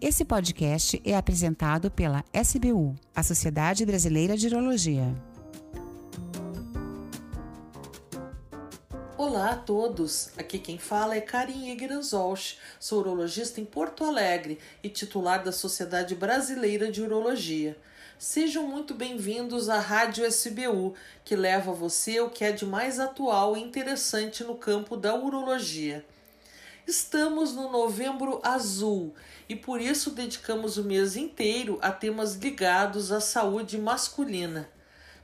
Esse podcast é apresentado pela SBU, a Sociedade Brasileira de Urologia. Olá a todos! Aqui quem fala é Karin Igranzolch, sou urologista em Porto Alegre e titular da Sociedade Brasileira de Urologia. Sejam muito bem-vindos à Rádio SBU, que leva a você o que é de mais atual e interessante no campo da urologia. Estamos no Novembro Azul e por isso dedicamos o mês inteiro a temas ligados à saúde masculina.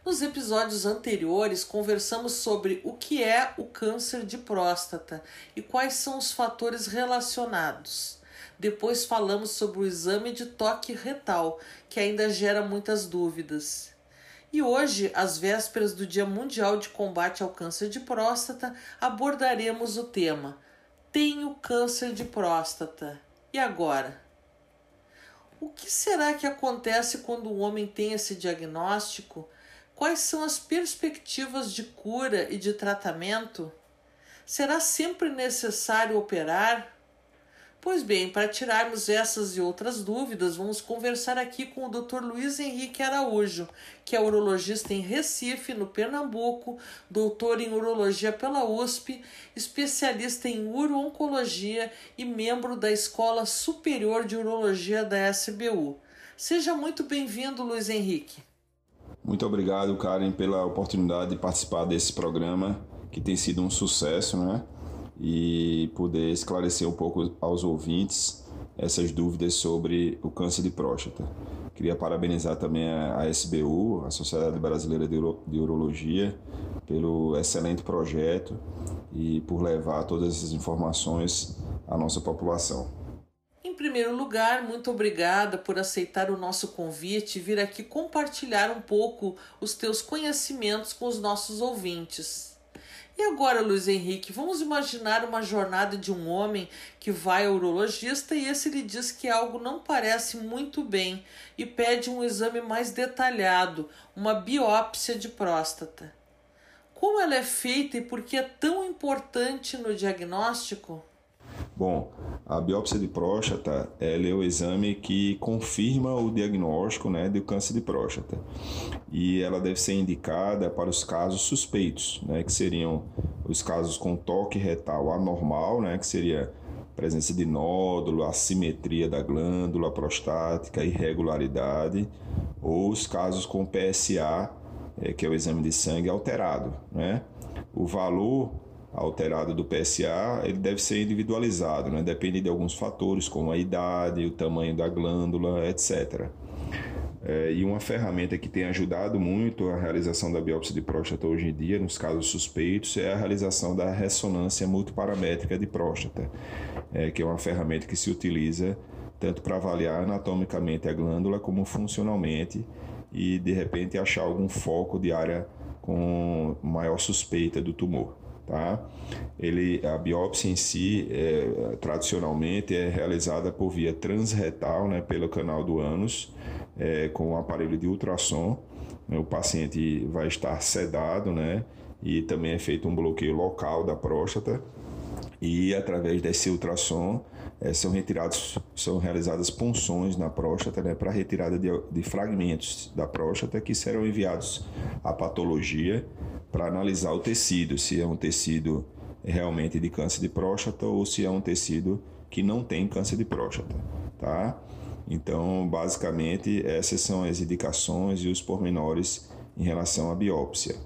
Nos episódios anteriores, conversamos sobre o que é o câncer de próstata e quais são os fatores relacionados. Depois falamos sobre o exame de toque retal, que ainda gera muitas dúvidas. E hoje, às vésperas do Dia Mundial de Combate ao Câncer de Próstata, abordaremos o tema tenho câncer de próstata. E agora? O que será que acontece quando o homem tem esse diagnóstico? Quais são as perspectivas de cura e de tratamento? Será sempre necessário operar? Pois bem, para tirarmos essas e outras dúvidas, vamos conversar aqui com o Dr. Luiz Henrique Araújo, que é urologista em Recife, no Pernambuco, doutor em urologia pela USP, especialista em uro-oncologia e membro da Escola Superior de Urologia da SBU. Seja muito bem-vindo, Luiz Henrique. Muito obrigado, Karen, pela oportunidade de participar desse programa, que tem sido um sucesso, né? E poder esclarecer um pouco aos ouvintes essas dúvidas sobre o câncer de próstata. Queria parabenizar também a SBU, a Sociedade Brasileira de Urologia, pelo excelente projeto e por levar todas essas informações à nossa população. Em primeiro lugar, muito obrigada por aceitar o nosso convite e vir aqui compartilhar um pouco os teus conhecimentos com os nossos ouvintes. E agora, Luiz Henrique, vamos imaginar uma jornada de um homem que vai ao urologista e esse lhe diz que algo não parece muito bem e pede um exame mais detalhado, uma biópsia de próstata. Como ela é feita e por que é tão importante no diagnóstico? Bom, a biópsia de próstata é o exame que confirma o diagnóstico né, do câncer de próstata. E ela deve ser indicada para os casos suspeitos, né, que seriam os casos com toque retal anormal, né, que seria presença de nódulo, assimetria da glândula prostática, irregularidade, ou os casos com PSA, é, que é o exame de sangue alterado. Né? O valor alterado do PSA, ele deve ser individualizado, né? depende de alguns fatores, como a idade, o tamanho da glândula, etc. É, e uma ferramenta que tem ajudado muito a realização da biópsia de próstata hoje em dia, nos casos suspeitos, é a realização da ressonância multiparamétrica de próstata, é, que é uma ferramenta que se utiliza tanto para avaliar anatomicamente a glândula como funcionalmente e de repente achar algum foco de área com maior suspeita do tumor tá? Ele, a biópsia em si, é, tradicionalmente, é realizada por via transretal, né, pelo canal do ânus, é, com um aparelho de ultrassom. O paciente vai estar sedado, né, e também é feito um bloqueio local da próstata. E através desse ultrassom é, são retirados, são realizadas punções na próstata né, para retirada de, de fragmentos da próstata que serão enviados à patologia para analisar o tecido, se é um tecido realmente de câncer de próstata ou se é um tecido que não tem câncer de próstata, tá? Então, basicamente, essas são as indicações e os pormenores em relação à biópsia.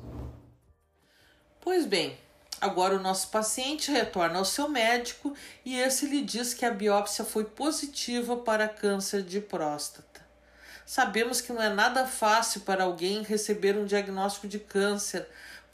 Pois bem, agora o nosso paciente retorna ao seu médico e esse lhe diz que a biópsia foi positiva para câncer de próstata. Sabemos que não é nada fácil para alguém receber um diagnóstico de câncer,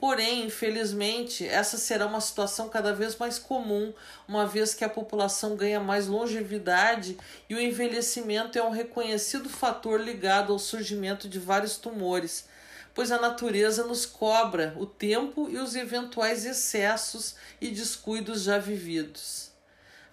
Porém, infelizmente, essa será uma situação cada vez mais comum, uma vez que a população ganha mais longevidade e o envelhecimento é um reconhecido fator ligado ao surgimento de vários tumores, pois a natureza nos cobra o tempo e os eventuais excessos e descuidos já vividos.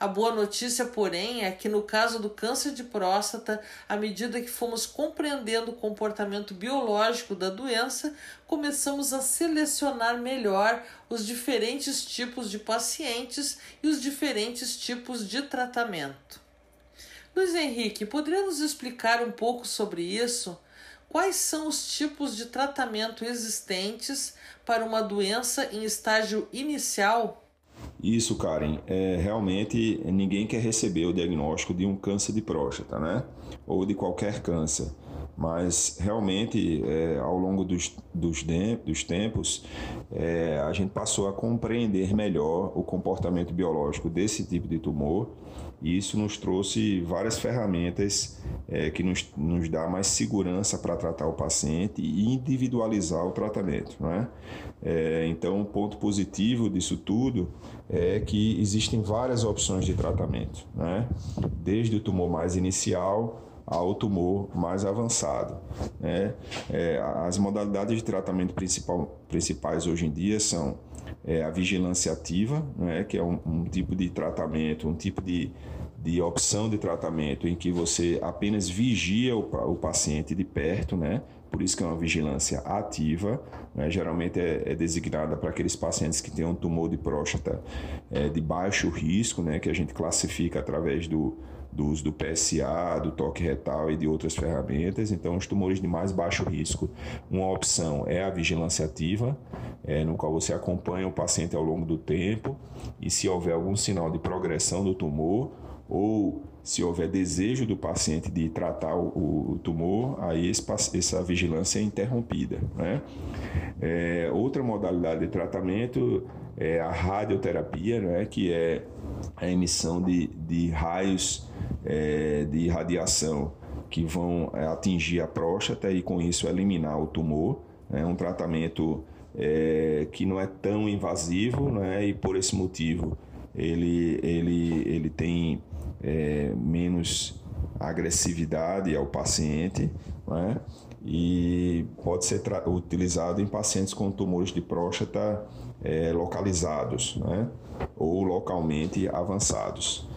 A boa notícia, porém, é que no caso do câncer de próstata, à medida que fomos compreendendo o comportamento biológico da doença, começamos a selecionar melhor os diferentes tipos de pacientes e os diferentes tipos de tratamento. Luiz Henrique, poderia nos explicar um pouco sobre isso? Quais são os tipos de tratamento existentes para uma doença em estágio inicial? Isso, Karen. É, realmente ninguém quer receber o diagnóstico de um câncer de próstata, né? Ou de qualquer câncer. Mas realmente, é, ao longo dos, dos, dos tempos, é, a gente passou a compreender melhor o comportamento biológico desse tipo de tumor e isso nos trouxe várias ferramentas é, que nos, nos dá mais segurança para tratar o paciente e individualizar o tratamento. Né? É, então, o ponto positivo disso tudo é que existem várias opções de tratamento, né? desde o tumor mais inicial ao tumor mais avançado. Né? É, as modalidades de tratamento principal, principais hoje em dia são é, a vigilância ativa, né, que é um, um, tipo de tratamento, um tipo de, de opção de tratamento em que você apenas vigia o, o paciente de perto, né? Por isso que é uma vigilância ativa, né? geralmente é, é, designada para aqueles pacientes que têm um tumor de próstata é, de baixo risco, né? Que a gente classifica através do, do uso do PSA, do toque retal e de outras ferramentas. Então, os tumores de mais baixo risco, uma opção é a vigilância ativa, é, no qual você acompanha o paciente ao longo do tempo e se houver algum sinal de progressão do tumor ou se houver desejo do paciente de tratar o, o tumor, aí esse, essa vigilância é interrompida. Né? É, outra modalidade de tratamento é a radioterapia, né? que é a emissão de, de raios é, de radiação que vão é, atingir a próstata e com isso eliminar o tumor. É um tratamento é, que não é tão invasivo né? e por esse motivo ele, ele, ele tem é, menos agressividade ao paciente né? e pode ser utilizado em pacientes com tumores de próstata é, localizados né? Ou localmente avançados.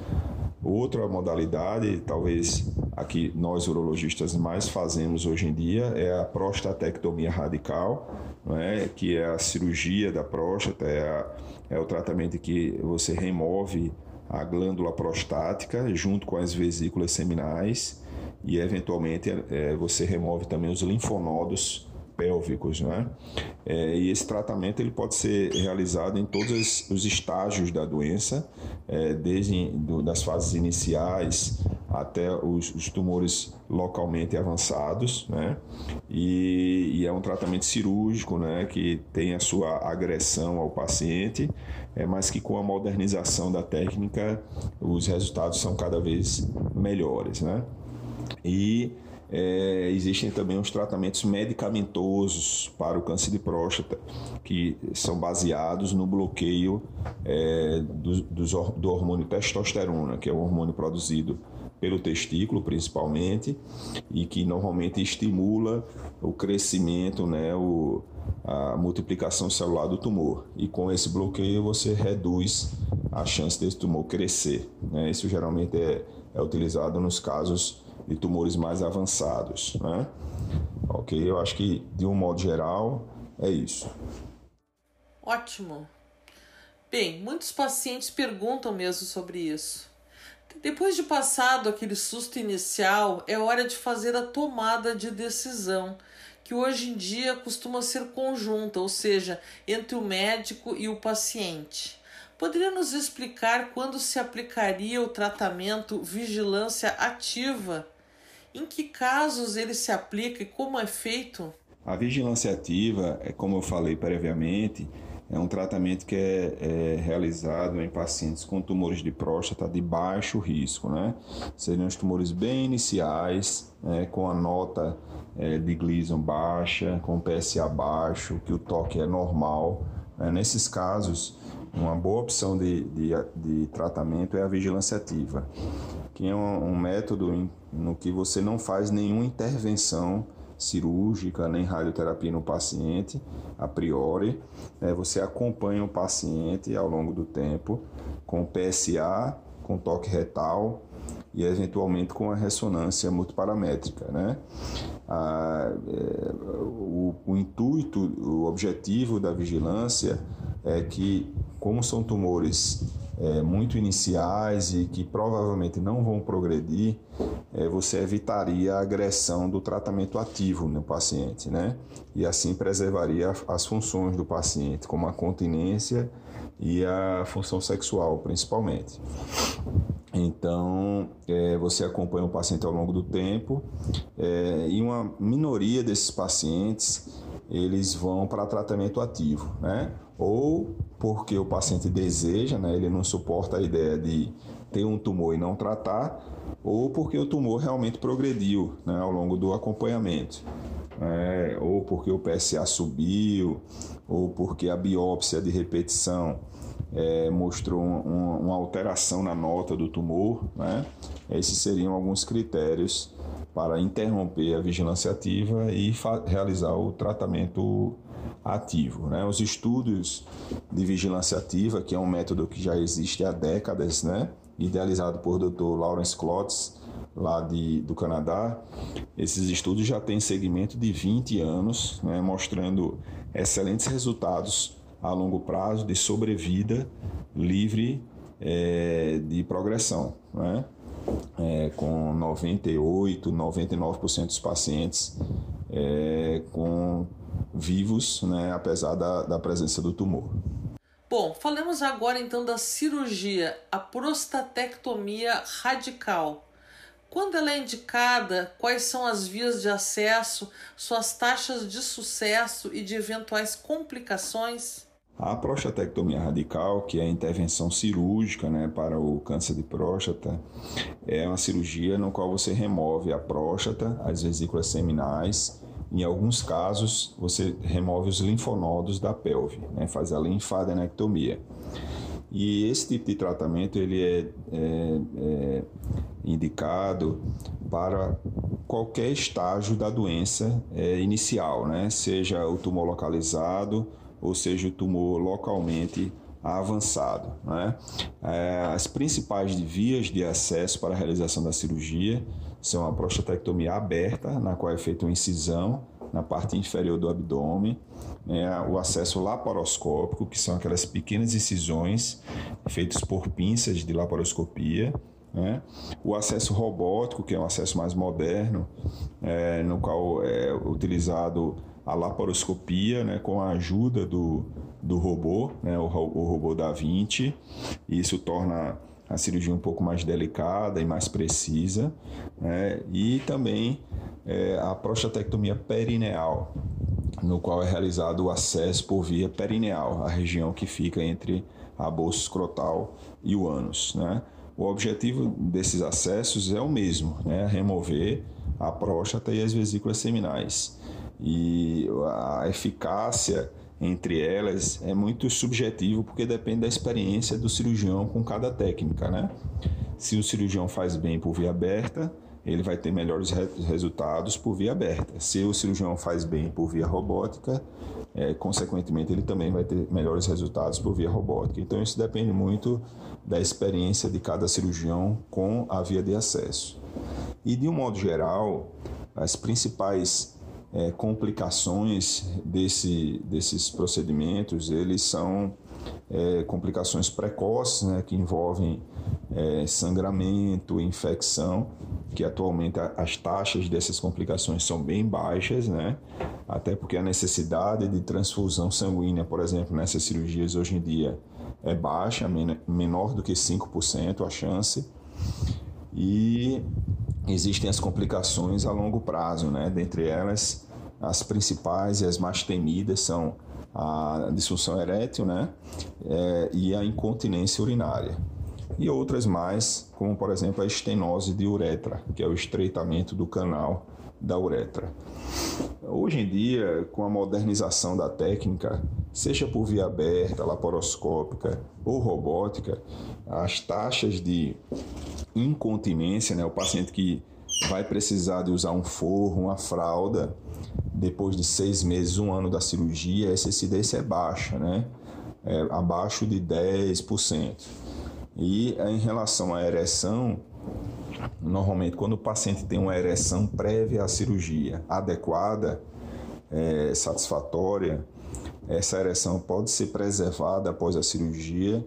Outra modalidade, talvez a que nós urologistas mais fazemos hoje em dia, é a prostatectomia radical, né, que é a cirurgia da próstata, é, a, é o tratamento que você remove a glândula prostática junto com as vesículas seminais e, eventualmente, é, você remove também os linfonodos pélvicos, né? É, e esse tratamento ele pode ser realizado em todos os estágios da doença, é, desde do, das fases iniciais até os, os, tumores localmente avançados, né? E, e, é um tratamento cirúrgico, né? Que tem a sua agressão ao paciente, é, mas que com a modernização da técnica os resultados são cada vez melhores, né? E é, existem também os tratamentos medicamentosos para o câncer de próstata, que são baseados no bloqueio é, do, do, do hormônio testosterona, que é um hormônio produzido pelo testículo principalmente e que normalmente estimula o crescimento, né, o, a multiplicação celular do tumor. E com esse bloqueio você reduz a chance desse tumor crescer. Né? Isso geralmente é, é utilizado nos casos de tumores mais avançados, né? Ok, eu acho que de um modo geral é isso. Ótimo. Bem, muitos pacientes perguntam mesmo sobre isso. Depois de passado aquele susto inicial, é hora de fazer a tomada de decisão, que hoje em dia costuma ser conjunta, ou seja, entre o médico e o paciente. Poderia nos explicar quando se aplicaria o tratamento vigilância ativa em que casos ele se aplica e como é feito? A vigilância ativa, é como eu falei previamente, é um tratamento que é, é, realizado em pacientes com tumores de próstata de baixo risco, né? Seriam os tumores bem iniciais, né? com a nota é, de Gleason baixa, com PSA baixo, que o toque é normal. Né? Nesses casos, uma boa opção de, de, de tratamento é a vigilância ativa, que é um, um método em, no que você não faz nenhuma intervenção cirúrgica nem radioterapia no paciente a priori. Né? Você acompanha o paciente ao longo do tempo com PSA, com toque retal e eventualmente com a ressonância multiparamétrica. Né? Ah, é, o, o intuito, o objetivo da vigilância é que, como são tumores é, muito iniciais e que provavelmente não vão progredir, é, você evitaria a agressão do tratamento ativo no paciente, né? E assim preservaria as funções do paciente, como a continência e a função sexual, principalmente. Então, é, você acompanha o paciente ao longo do tempo é, e uma minoria desses pacientes eles vão para tratamento ativo, né? Ou porque o paciente deseja, né? Ele não suporta a ideia de ter um tumor e não tratar, ou porque o tumor realmente progrediu, né? Ao longo do acompanhamento. É, ou porque o PSA subiu, ou porque a biópsia de repetição é, mostrou um, uma alteração na nota do tumor. Né? Esses seriam alguns critérios para interromper a vigilância ativa e realizar o tratamento ativo. Né? Os estudos de vigilância ativa, que é um método que já existe há décadas, né? idealizado por Dr. Lawrence Klotz, lá de, do Canadá, esses estudos já têm segmento de 20 anos, né? mostrando excelentes resultados a longo prazo de sobrevida livre é, de progressão, né? É, com 98, 99% dos pacientes é, com vivos, né, apesar da, da presença do tumor. Bom, falemos agora então da cirurgia, a prostatectomia radical. Quando ela é indicada, quais são as vias de acesso, suas taxas de sucesso e de eventuais complicações? A prostatectomia radical, que é a intervenção cirúrgica né, para o câncer de próstata, é uma cirurgia no qual você remove a próstata, as vesículas seminais. Em alguns casos, você remove os linfonodos da pelve, né, faz a linfadenectomia. E esse tipo de tratamento ele é, é, é indicado para qualquer estágio da doença é, inicial, né? seja o tumor localizado ou seja, o tumor localmente avançado. Né? É, as principais vias de acesso para a realização da cirurgia são a prostatectomia aberta, na qual é feita uma incisão na parte inferior do abdômen, né? o acesso laparoscópico, que são aquelas pequenas incisões feitas por pinças de laparoscopia, né? O acesso robótico, que é um acesso mais moderno, é, no qual é utilizado a laparoscopia né, com a ajuda do, do robô, né, o, o robô da Vinci. Isso torna a cirurgia um pouco mais delicada e mais precisa. Né, e também é, a prostatectomia perineal, no qual é realizado o acesso por via perineal, a região que fica entre a bolsa escrotal e o ânus. Né? O objetivo desses acessos é o mesmo, né? remover a próstata e as vesículas seminais e a eficácia entre elas é muito subjetivo porque depende da experiência do cirurgião com cada técnica, né? Se o cirurgião faz bem por via aberta, ele vai ter melhores resultados por via aberta. Se o cirurgião faz bem por via robótica, é, consequentemente ele também vai ter melhores resultados por via robótica. Então isso depende muito da experiência de cada cirurgião com a via de acesso. E de um modo geral, as principais é, complicações desse, desses procedimentos, eles são é, complicações precoces, né, que envolvem é, sangramento, infecção, que atualmente as taxas dessas complicações são bem baixas, né, até porque a necessidade de transfusão sanguínea, por exemplo, nessas cirurgias hoje em dia é baixa, menor do que 5% a chance, e existem as complicações a longo prazo, né? Dentre elas, as principais e as mais temidas são a disfunção erétil, né? É, e a incontinência urinária. E outras mais, como por exemplo a estenose de uretra, que é o estreitamento do canal da uretra. Hoje em dia, com a modernização da técnica, seja por via aberta, laparoscópica ou robótica, as taxas de incontinência, né, o paciente que vai precisar de usar um forro, uma fralda, depois de seis meses, um ano da cirurgia, essa incidência é baixa, né? É abaixo de 10%. E em relação à ereção, normalmente quando o paciente tem uma ereção prévia à cirurgia adequada, é, satisfatória, essa ereção pode ser preservada após a cirurgia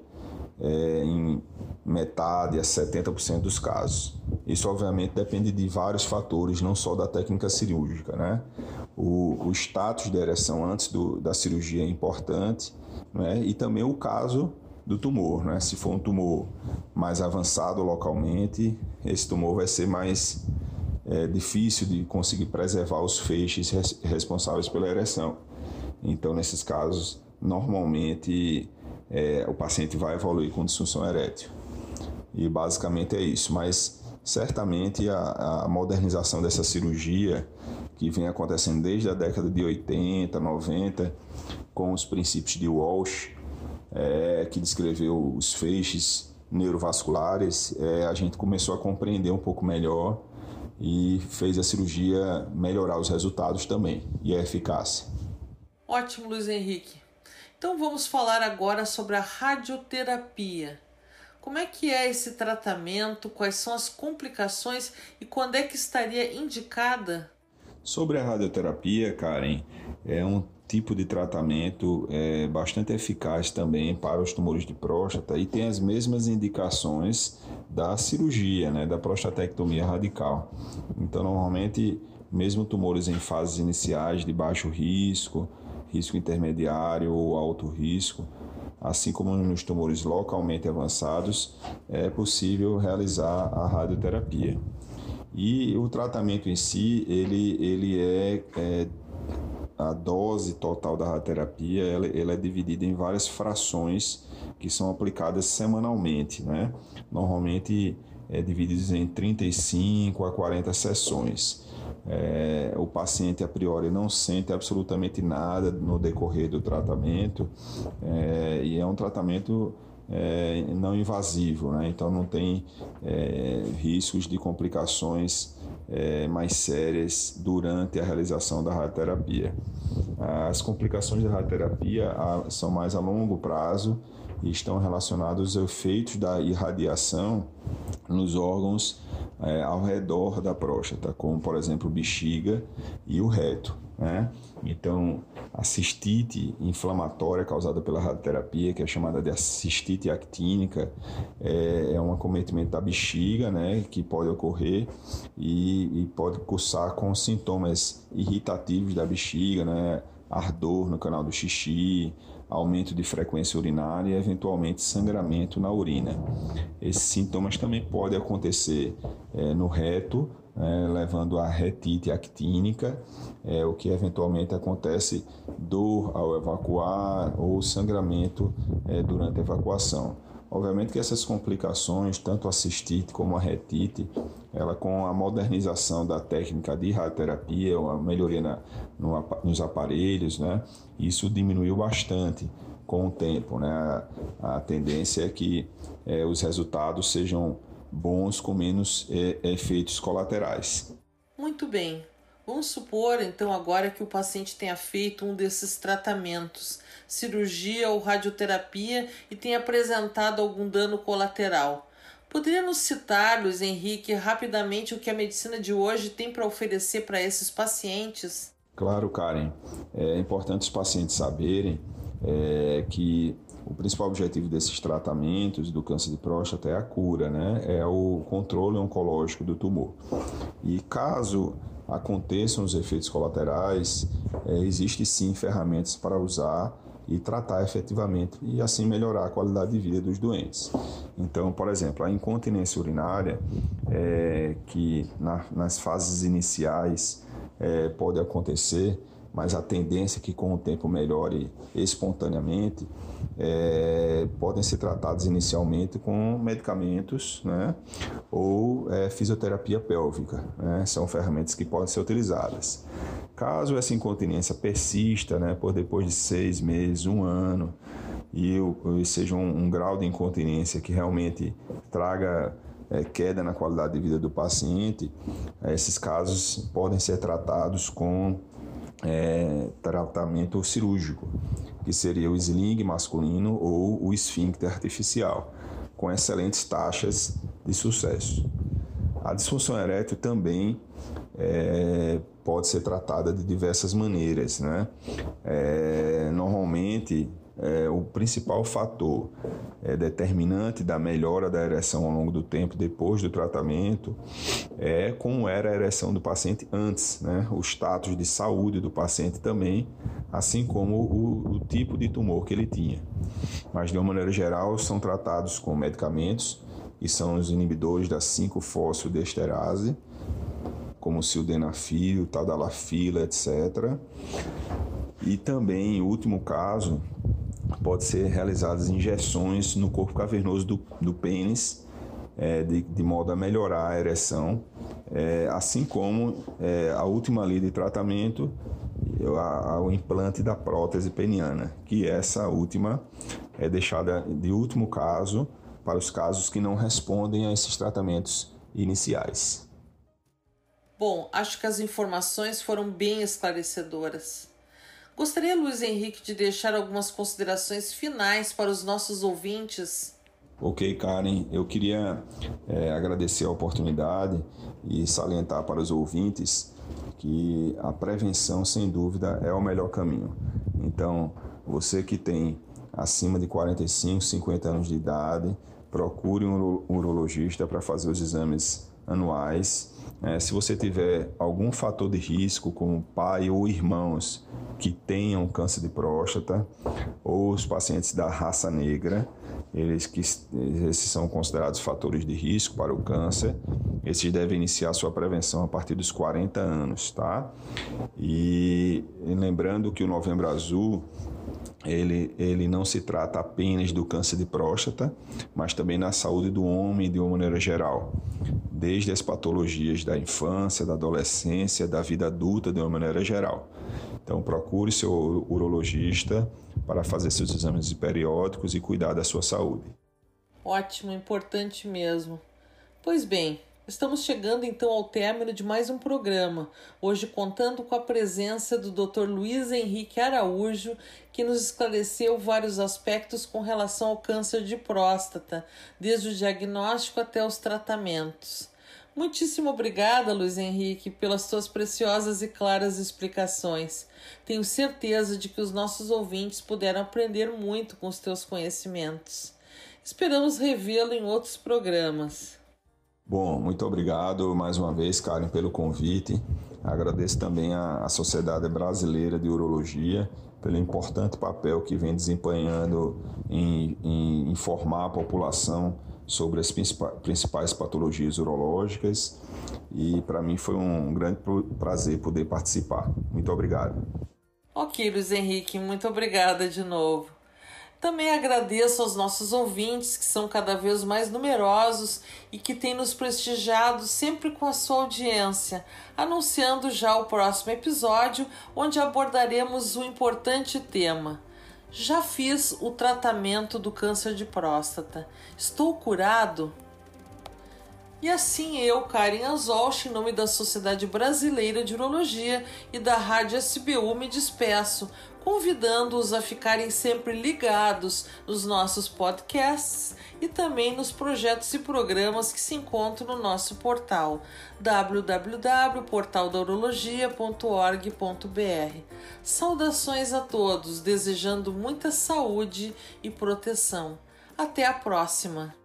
é, em metade a 70% dos casos. Isso, obviamente, depende de vários fatores, não só da técnica cirúrgica. Né? O, o status da ereção antes do, da cirurgia é importante né? e também o caso do tumor. Né? Se for um tumor mais avançado localmente, esse tumor vai ser mais é, difícil de conseguir preservar os feixes res, responsáveis pela ereção. Então, nesses casos, normalmente é, o paciente vai evoluir com disfunção erétil. E basicamente é isso. Mas certamente a, a modernização dessa cirurgia, que vem acontecendo desde a década de 80, 90, com os princípios de Walsh, é, que descreveu os feixes neurovasculares, é, a gente começou a compreender um pouco melhor e fez a cirurgia melhorar os resultados também e a eficácia. Ótimo, Luiz Henrique. Então vamos falar agora sobre a radioterapia. Como é que é esse tratamento? Quais são as complicações e quando é que estaria indicada? Sobre a radioterapia, Karen, é um tipo de tratamento é, bastante eficaz também para os tumores de próstata e tem as mesmas indicações da cirurgia, né, da prostatectomia radical. Então, normalmente, mesmo tumores em fases iniciais de baixo risco, risco intermediário ou alto risco, assim como nos tumores localmente avançados, é possível realizar a radioterapia. E o tratamento em si, ele, ele é, é a dose total da radioterapia ela, ela, é dividida em várias frações que são aplicadas semanalmente, né? Normalmente é dividido em 35 a 40 sessões. É, o paciente a priori não sente absolutamente nada no decorrer do tratamento é, e é um tratamento é, não invasivo, né? então não tem é, riscos de complicações é, mais sérias durante a realização da radioterapia. As complicações da radioterapia são mais a longo prazo e estão relacionados aos efeitos da irradiação nos órgãos é, ao redor da próstata, como por exemplo bexiga e o reto. Né? Então, a cistite inflamatória causada pela radioterapia, que é chamada de cistite actínica, é, é um acometimento da bexiga, né, que pode ocorrer e, e pode cursar com sintomas irritativos da bexiga, né, ardor no canal do xixi, aumento de frequência urinária e eventualmente sangramento na urina. Esses sintomas também podem acontecer é, no reto, é, levando a retite actínica, é, o que eventualmente acontece dor ao evacuar ou sangramento é, durante a evacuação. Obviamente que essas complicações, tanto a cistite como a retite, ela com a modernização da técnica de radioterapia, a melhoria na, no, nos aparelhos, né, isso diminuiu bastante com o tempo. Né? A, a tendência é que é, os resultados sejam bons com menos é, efeitos colaterais. Muito bem. Vamos supor então agora que o paciente tenha feito um desses tratamentos, cirurgia ou radioterapia, e tenha apresentado algum dano colateral. Poderia nos citar, Luiz Henrique, rapidamente o que a medicina de hoje tem para oferecer para esses pacientes? Claro, Karen. É importante os pacientes saberem é, que o principal objetivo desses tratamentos do câncer de próstata é a cura, né? É o controle oncológico do tumor. E caso aconteçam os efeitos colaterais, é, existe sim ferramentas para usar e tratar efetivamente e assim melhorar a qualidade de vida dos doentes. Então, por exemplo, a incontinência urinária, é, que na, nas fases iniciais é, pode acontecer, mas a tendência é que com o tempo melhore espontaneamente, é, podem ser tratados inicialmente com medicamentos né, ou é, fisioterapia pélvica. Né, são ferramentas que podem ser utilizadas. Caso essa incontinência persista né, por depois de seis meses, um ano, e, e seja um, um, grau de incontinência que realmente traga é, queda na qualidade de vida do paciente, esses casos podem ser tratados com é, tratamento cirúrgico, que seria o sling masculino ou o esfíncter artificial, com excelentes taxas de sucesso. A disfunção erétil também é, pode ser tratada de diversas maneiras. Né? É, normalmente, é, o principal fator é, determinante da melhora da ereção ao longo do tempo depois do tratamento é como era a ereção do paciente antes, né? o status de saúde do paciente também, assim como o, o tipo de tumor que ele tinha. Mas de uma maneira geral são tratados com medicamentos que são os inibidores da 5-fosfodiesterase, como o sildenafil, tadalafila, etc. E também, em último caso, pode ser realizadas injeções no corpo cavernoso do, do pênis, é, de, de, modo a melhorar a ereção, é, assim como é, a última linha de tratamento, o implante da prótese peniana, que essa última é deixada de último caso para os casos que não respondem a esses tratamentos iniciais. Bom, acho que as informações foram bem esclarecedoras. Gostaria, Luiz Henrique, de deixar algumas considerações finais para os nossos ouvintes. Ok, Karen, eu queria é, agradecer a oportunidade e salientar para os ouvintes que a prevenção, sem dúvida, é o melhor caminho. Então, você que tem acima de 45, 50 anos de idade, procure um urologista para fazer os exames anuais. É, se você tiver algum fator de risco, como pai ou irmãos que tenham câncer de próstata, ou os pacientes da raça negra, eles que esses são considerados fatores de risco para o câncer, esses devem iniciar sua prevenção a partir dos 40 anos, tá? E, e lembrando que o Novembro Azul ele, ele não se trata apenas do câncer de próstata, mas também na saúde do homem de uma maneira geral, desde as patologias da infância, da adolescência, da vida adulta de uma maneira geral. Então, procure seu urologista para fazer seus exames periódicos e cuidar da sua saúde. Ótimo, importante mesmo. Pois bem, Estamos chegando então ao término de mais um programa, hoje contando com a presença do Dr. Luiz Henrique Araújo, que nos esclareceu vários aspectos com relação ao câncer de próstata, desde o diagnóstico até os tratamentos. Muitíssimo obrigada, Luiz Henrique, pelas suas preciosas e claras explicações. Tenho certeza de que os nossos ouvintes puderam aprender muito com os teus conhecimentos. Esperamos revê-lo em outros programas. Bom, muito obrigado mais uma vez, Karen, pelo convite. Agradeço também à Sociedade Brasileira de Urologia pelo importante papel que vem desempenhando em, em informar a população sobre as principais patologias urológicas e para mim foi um grande prazer poder participar. Muito obrigado. Ok, Luiz Henrique, muito obrigada de novo. Também agradeço aos nossos ouvintes, que são cada vez mais numerosos e que têm nos prestigiado sempre com a sua audiência, anunciando já o próximo episódio, onde abordaremos um importante tema. Já fiz o tratamento do câncer de próstata. Estou curado? E assim eu, Karen Anzolch, em nome da Sociedade Brasileira de Urologia e da Rádio SBU, me despeço, convidando-os a ficarem sempre ligados nos nossos podcasts e também nos projetos e programas que se encontram no nosso portal www.portaldaurologia.org.br. Saudações a todos, desejando muita saúde e proteção. Até a próxima!